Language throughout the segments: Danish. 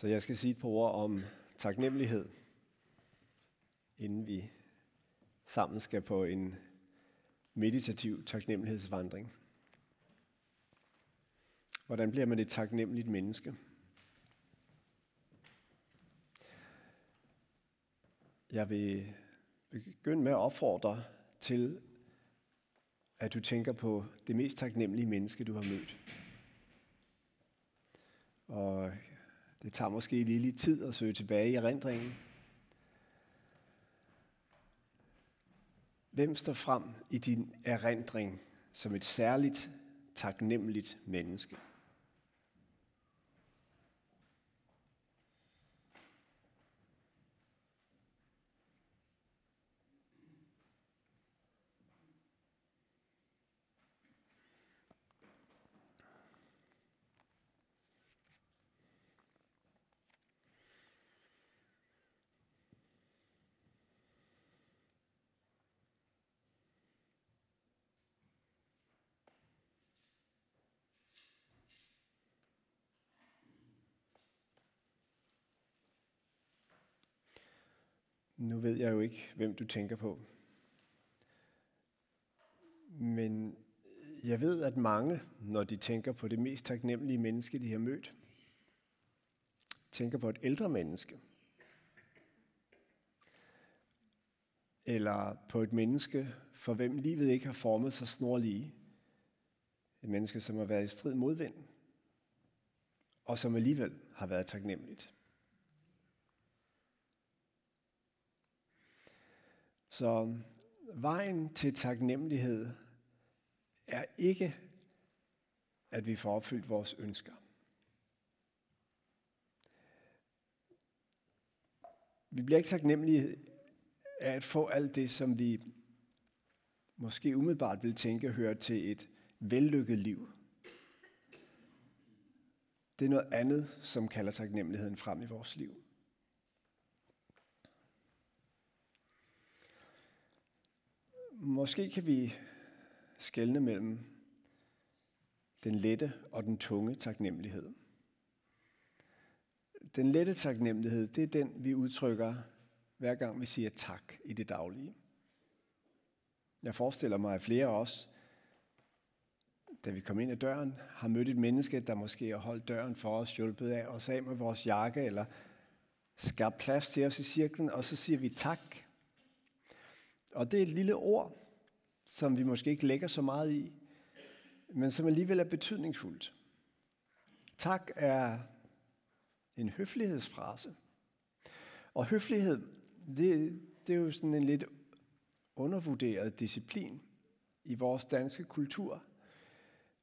Så jeg skal sige et par ord om taknemmelighed, inden vi sammen skal på en meditativ taknemmelighedsvandring. Hvordan bliver man et taknemmeligt menneske? Jeg vil begynde med at opfordre til, at du tænker på det mest taknemmelige menneske, du har mødt. Og det tager måske lige lidt tid at søge tilbage i erindringen. Hvem står frem i din erindring som et særligt taknemmeligt menneske? Nu ved jeg jo ikke, hvem du tænker på. Men jeg ved, at mange, når de tænker på det mest taknemmelige menneske, de har mødt, tænker på et ældre menneske. Eller på et menneske, for hvem livet ikke har formet sig snorlige. Et menneske, som har været i strid modvind, og som alligevel har været taknemmeligt. Så vejen til taknemmelighed er ikke, at vi får opfyldt vores ønsker. Vi bliver ikke taknemmelige af at få alt det, som vi måske umiddelbart vil tænke hører til et vellykket liv. Det er noget andet, som kalder taknemmeligheden frem i vores liv. Måske kan vi skelne mellem den lette og den tunge taknemmelighed. Den lette taknemmelighed, det er den, vi udtrykker, hver gang vi siger tak i det daglige. Jeg forestiller mig, at flere af os, da vi kom ind ad døren, har mødt et menneske, der måske har holdt døren for os, hjulpet af os af med vores jakke, eller skabt plads til os i cirklen, og så siger vi tak. Og det er et lille ord, som vi måske ikke lægger så meget i, men som alligevel er betydningsfuldt. Tak er en høflighedsfrase. Og høflighed, det, det er jo sådan en lidt undervurderet disciplin i vores danske kultur.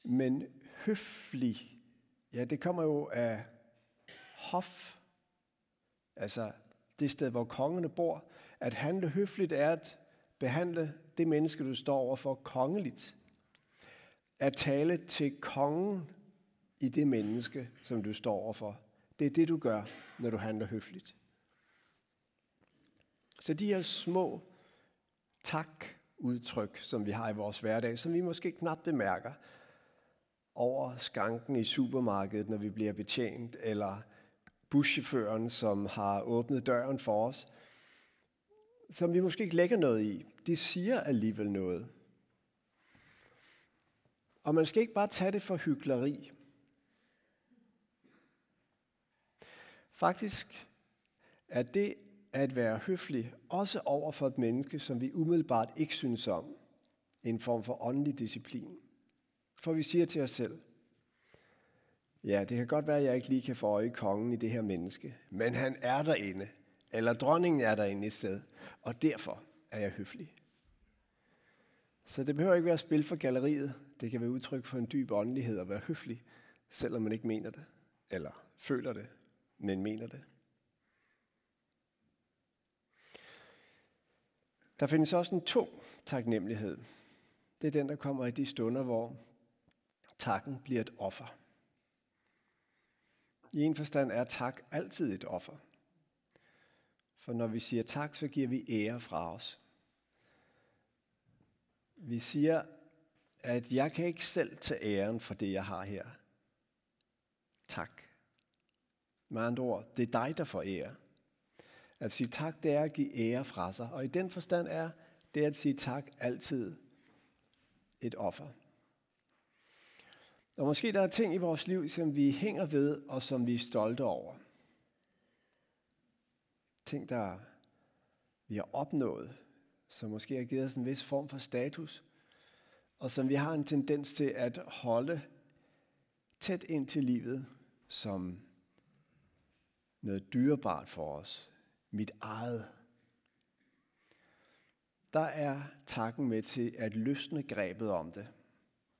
Men høflig, ja, det kommer jo af hof, altså det sted, hvor kongerne bor. At handle høfligt er at behandle det menneske, du står over for, kongeligt. At tale til kongen i det menneske, som du står over for. Det er det, du gør, når du handler høfligt. Så de her små tak-udtryk, som vi har i vores hverdag, som vi måske knap bemærker over skanken i supermarkedet, når vi bliver betjent, eller buschaufføren, som har åbnet døren for os, som vi måske ikke lægger noget i, det siger alligevel noget. Og man skal ikke bare tage det for hyggeleri. Faktisk er det at være høflig også over for et menneske, som vi umiddelbart ikke synes om, en form for åndelig disciplin. For vi siger til os selv, ja, det kan godt være, at jeg ikke lige kan få øje kongen i det her menneske, men han er derinde, eller dronningen er der et sted, og derfor er jeg høflig. Så det behøver ikke være spil for galleriet. Det kan være udtryk for en dyb åndelighed at være høflig, selvom man ikke mener det, eller føler det, men mener det. Der findes også en tung taknemmelighed. Det er den, der kommer i de stunder, hvor takken bliver et offer. I en forstand er tak altid et offer. For når vi siger tak, så giver vi ære fra os. Vi siger, at jeg kan ikke selv tage æren for det, jeg har her. Tak. Med andre ord, det er dig, der får ære. At sige tak, det er at give ære fra sig. Og i den forstand er det at sige tak altid et offer. Og måske der er ting i vores liv, som vi hænger ved, og som vi er stolte over. Ting, der vi har opnået, som måske har givet os en vis form for status, og som vi har en tendens til at holde tæt ind til livet som noget dyrebart for os. Mit eget. Der er takken med til at løsne grebet om det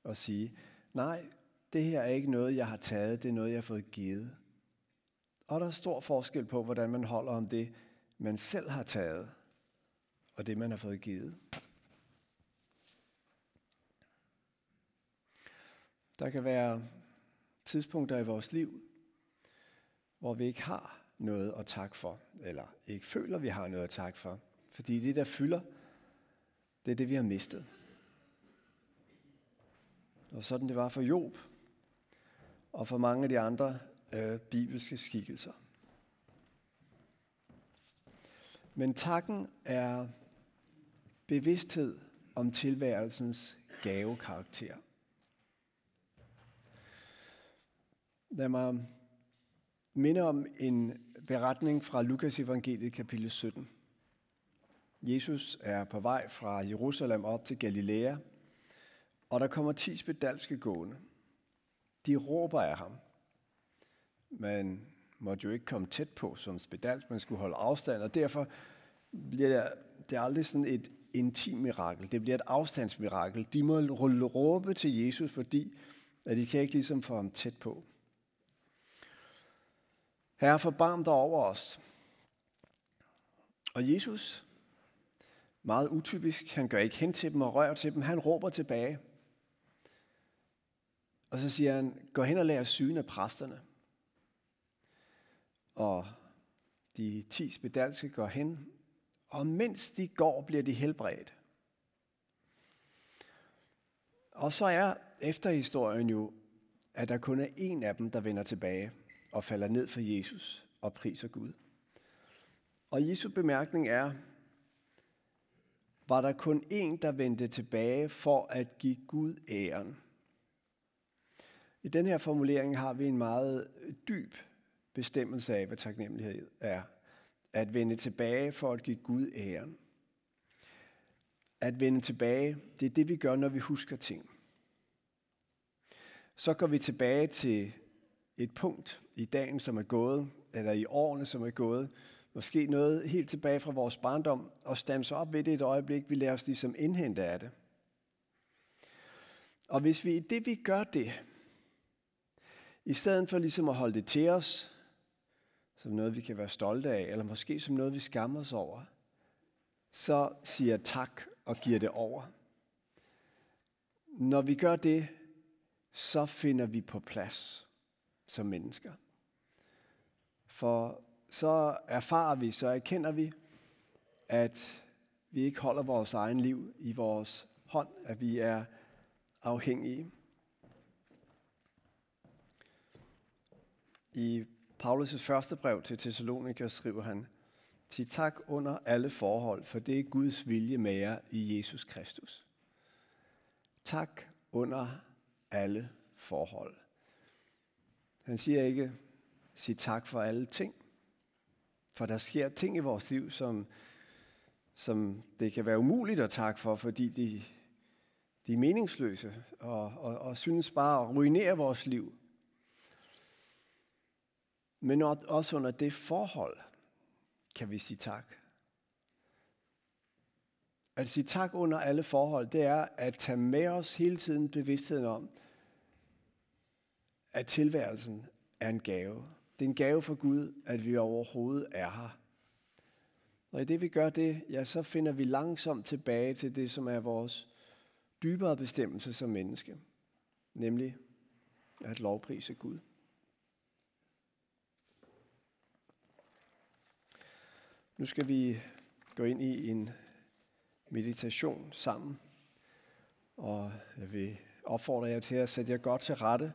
og sige, nej, det her er ikke noget, jeg har taget, det er noget, jeg har fået givet. Og der er stor forskel på, hvordan man holder om det, man selv har taget, og det, man har fået givet. Der kan være tidspunkter i vores liv, hvor vi ikke har noget at takke for, eller ikke føler, vi har noget at takke for. Fordi det, der fylder, det er det, vi har mistet. Og sådan det var for Job, og for mange af de andre øh, bibelske skikkelser. Men takken er bevidsthed om tilværelsens gavekarakter. Lad mig minde om en beretning fra Lukas evangeliet kapitel 17. Jesus er på vej fra Jerusalem op til Galilea, og der kommer ti spedalske gående. De råber af ham. Man måtte jo ikke komme tæt på som spedalsk, man skulle holde afstand, og derfor bliver det aldrig sådan et intim mirakel. Det bliver et afstandsmirakel. De må råbe til Jesus, fordi at de kan ikke ligesom få ham tæt på. Herre, forbarm dig over os. Og Jesus, meget utypisk, han gør ikke hen til dem og rører til dem, han råber tilbage. Og så siger han, gå hen og lær syne af præsterne. Og de ti spedalske går hen, og mens de går, bliver de helbredt. Og så er efterhistorien jo, at der kun er en af dem, der vender tilbage og falder ned for Jesus og priser Gud. Og Jesu bemærkning er, var der kun en, der vendte tilbage for at give Gud æren. I den her formulering har vi en meget dyb bestemmelse af, hvad taknemmelighed er. At vende tilbage for at give Gud æren. At vende tilbage, det er det, vi gør, når vi husker ting. Så går vi tilbage til et punkt i dagen, som er gået, eller i årene, som er gået, måske noget helt tilbage fra vores barndom, og stanser op ved det et øjeblik, vi lader os ligesom indhente af det. Og hvis vi i det, vi gør det, i stedet for ligesom at holde det til os, som noget, vi kan være stolte af, eller måske som noget, vi skammer os over, så siger tak og giver det over. Når vi gør det, så finder vi på plads som mennesker. For så erfarer vi, så erkender vi, at vi ikke holder vores egen liv i vores hånd, at vi er afhængige. I Paulus' første brev til Thessaloniker skriver han, Sig tak under alle forhold, for det er Guds vilje med jer i Jesus Kristus. Tak under alle forhold. Han siger ikke, sig tak for alle ting. For der sker ting i vores liv, som, som det kan være umuligt at takke for, fordi de, de er meningsløse og, og, og synes bare at ruinere vores liv. Men også under det forhold kan vi sige tak. At sige tak under alle forhold, det er at tage med os hele tiden bevidstheden om, at tilværelsen er en gave. Det er en gave fra Gud, at vi overhovedet er her. Og i det vi gør det, ja, så finder vi langsomt tilbage til det, som er vores dybere bestemmelse som menneske. Nemlig at lovprise Gud. Nu skal vi gå ind i en meditation sammen. Og jeg vil opfordre jer til at sætte jer godt til rette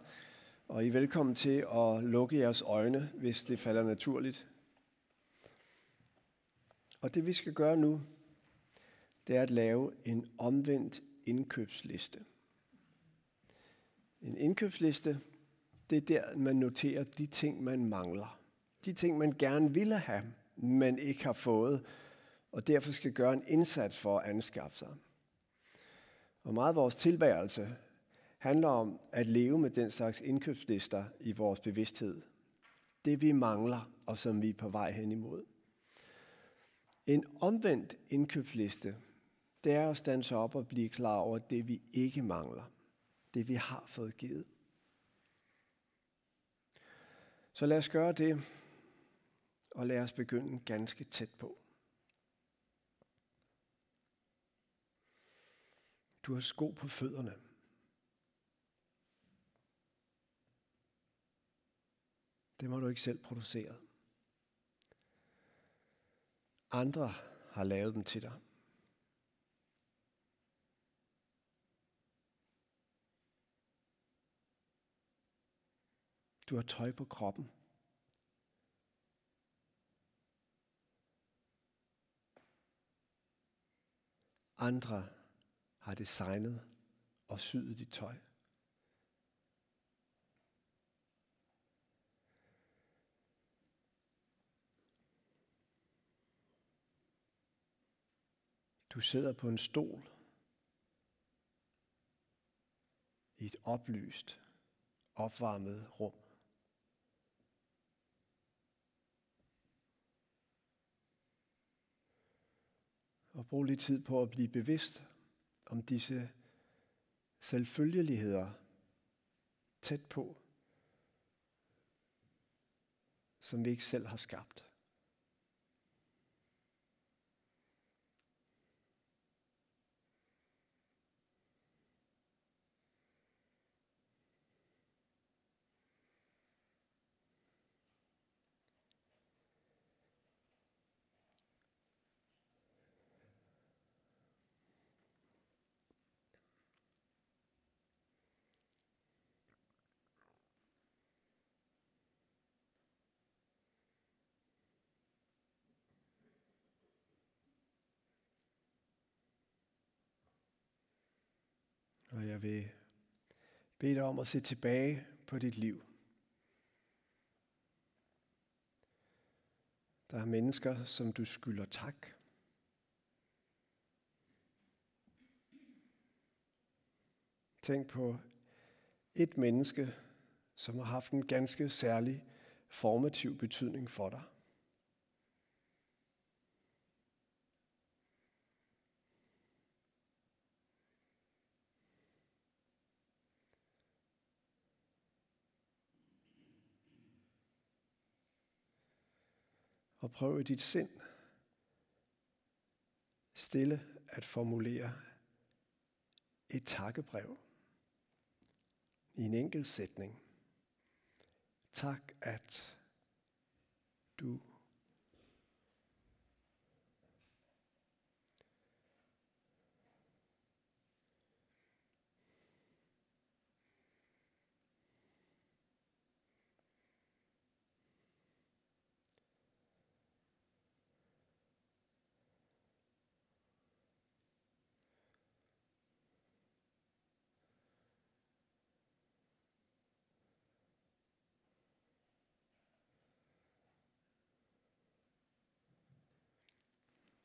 Og I er velkommen til at lukke jeres øjne, hvis det falder naturligt. Og det vi skal gøre nu, det er at lave en omvendt indkøbsliste. En indkøbsliste, det er der, man noterer de ting, man mangler. De ting, man gerne ville have, men ikke har fået, og derfor skal gøre en indsats for at anskaffe sig. Og meget af vores tilværelse handler om at leve med den slags indkøbslister i vores bevidsthed. Det vi mangler, og som vi er på vej hen imod. En omvendt indkøbsliste, det er at stande op og blive klar over det, vi ikke mangler. Det, vi har fået givet. Så lad os gøre det, og lad os begynde ganske tæt på. Du har sko på fødderne. Det må du ikke selv producere. Andre har lavet dem til dig. Du har tøj på kroppen. Andre har designet og syet dit tøj. Du sidder på en stol i et oplyst, opvarmet rum. Og bruge lidt tid på at blive bevidst om disse selvfølgeligheder tæt på, som vi ikke selv har skabt. Og jeg vil bede dig om at se tilbage på dit liv. Der er mennesker, som du skylder tak. Tænk på et menneske, som har haft en ganske særlig formativ betydning for dig. Og prøv i dit sind stille at formulere et takkebrev i en enkelt sætning. Tak, at du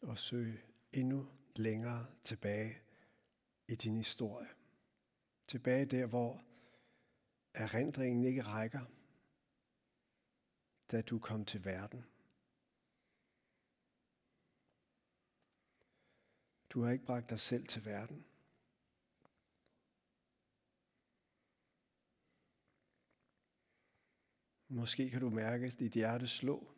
og søge endnu længere tilbage i din historie. Tilbage der, hvor erindringen ikke rækker, da du kom til verden. Du har ikke bragt dig selv til verden. Måske kan du mærke dit hjerte slå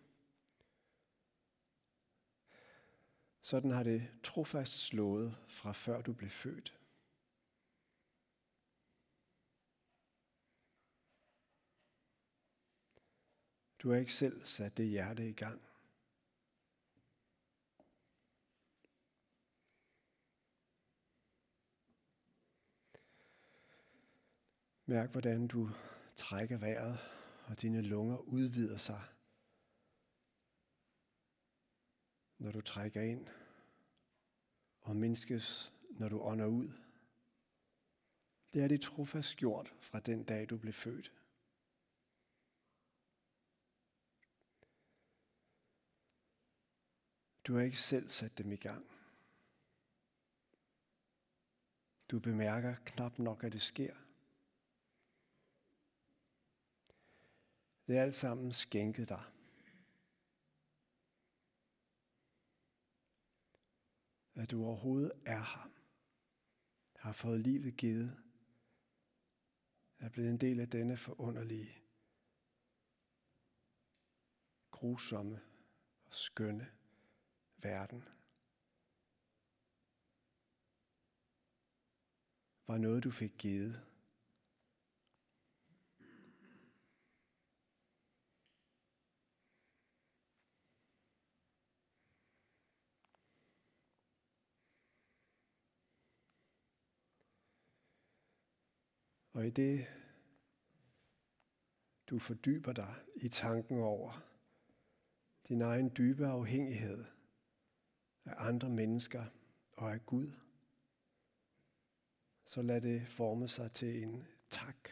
Sådan har det trofast slået fra før du blev født. Du har ikke selv sat det hjerte i gang. Mærk, hvordan du trækker vejret, og dine lunger udvider sig, når du trækker ind, og mindskes, når du ånder ud. Det er det trofast gjort fra den dag, du blev født. Du har ikke selv sat dem i gang. Du bemærker knap nok, at det sker. Det er alt sammen skænket dig. At du overhovedet er her, har fået livet givet, er blevet en del af denne forunderlige, grusomme og skønne verden. Var noget, du fik givet. Og i det, du fordyber dig i tanken over din egen dybe afhængighed af andre mennesker og af Gud, så lad det forme sig til en tak.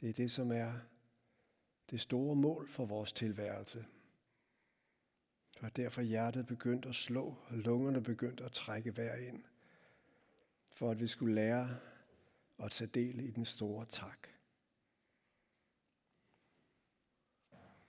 Det er det, som er det store mål for vores tilværelse. Og derfor hjertet begyndte at slå, og lungerne begyndte at trække vejr ind, for at vi skulle lære at tage del i den store tak.